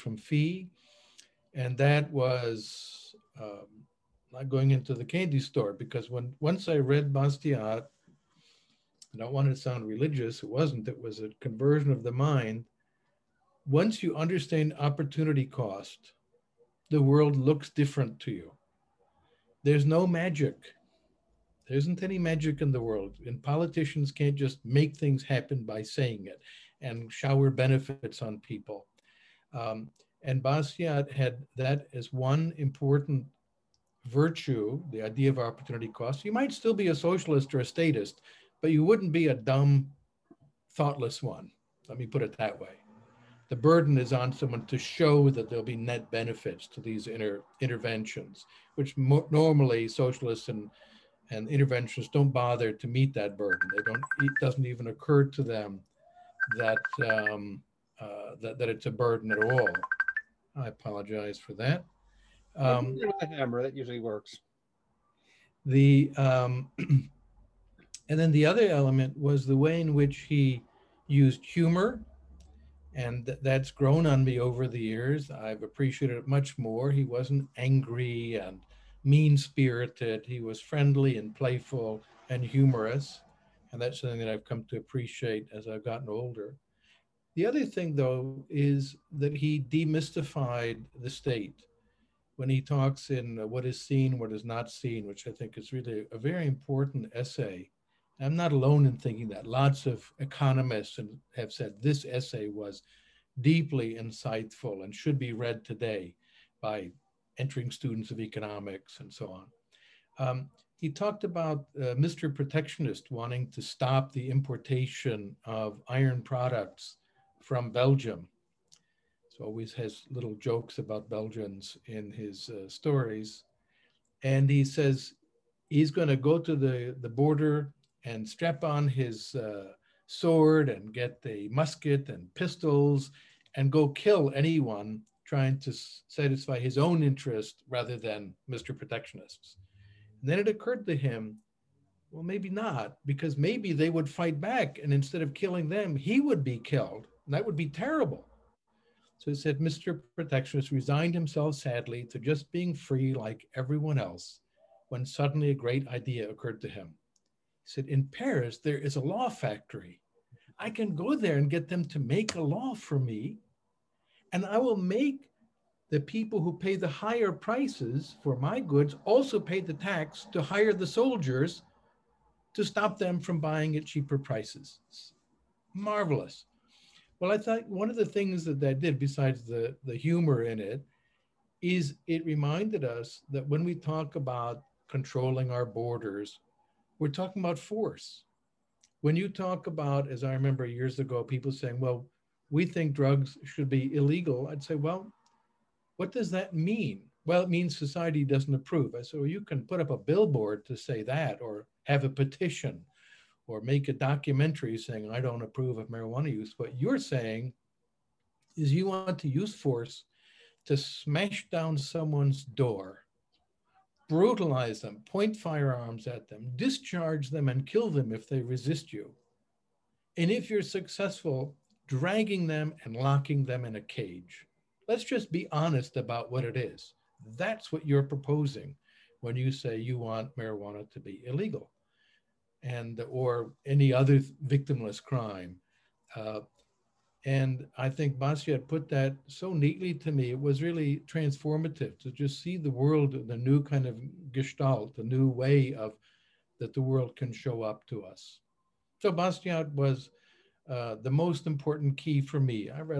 from FEE. And that was um, not going into the candy store because when once I read Bastiat, I don't want to sound religious, it wasn't, it was a conversion of the mind. Once you understand opportunity cost, the world looks different to you. There's no magic. There isn't any magic in the world, and politicians can't just make things happen by saying it and shower benefits on people. Um, and Bastiat had that as one important virtue, the idea of opportunity cost. You might still be a socialist or a statist, but you wouldn't be a dumb, thoughtless one. Let me put it that way. The burden is on someone to show that there'll be net benefits to these inter interventions, which normally socialists and, and interventionists don't bother to meet that burden. They don't, it doesn't even occur to them that, um, uh, that, that it's a burden at all. I apologize for that. Um, with a hammer, that usually works. The um, and then the other element was the way in which he used humor, and th that's grown on me over the years. I've appreciated it much more. He wasn't angry and mean spirited. He was friendly and playful and humorous, and that's something that I've come to appreciate as I've gotten older. The other thing, though, is that he demystified the state when he talks in uh, What is Seen, What is Not Seen, which I think is really a very important essay. I'm not alone in thinking that. Lots of economists have said this essay was deeply insightful and should be read today by entering students of economics and so on. Um, he talked about uh, Mr. Protectionist wanting to stop the importation of iron products from Belgium So always has little jokes about Belgians in his uh, stories. And he says he's going to go to the, the border and strap on his uh, sword and get the musket and pistols and go kill anyone trying to satisfy his own interest rather than Mr. Protectionists. And then it occurred to him, well, maybe not, because maybe they would fight back and instead of killing them, he would be killed. That would be terrible. So he said, Mr. Protectionist resigned himself sadly to just being free like everyone else when suddenly a great idea occurred to him. He said, In Paris, there is a law factory. I can go there and get them to make a law for me, and I will make the people who pay the higher prices for my goods also pay the tax to hire the soldiers to stop them from buying at cheaper prices. Marvelous. Well, I thought one of the things that that did, besides the, the humor in it, is it reminded us that when we talk about controlling our borders, we're talking about force. When you talk about, as I remember years ago, people saying, well, we think drugs should be illegal, I'd say, well, what does that mean? Well, it means society doesn't approve. I said, well, you can put up a billboard to say that or have a petition or make a documentary saying, I don't approve of marijuana use. What you're saying is you want to use force to smash down someone's door, brutalize them, point firearms at them, discharge them, and kill them if they resist you. And if you're successful, dragging them and locking them in a cage. Let's just be honest about what it is. That's what you're proposing when you say you want marijuana to be illegal and or any other victimless crime. Uh, and I think Bastiat put that so neatly to me. It was really transformative to just see the world, the new kind of gestalt, the new way of that the world can show up to us. So Bastiat was uh, the most important key for me. I read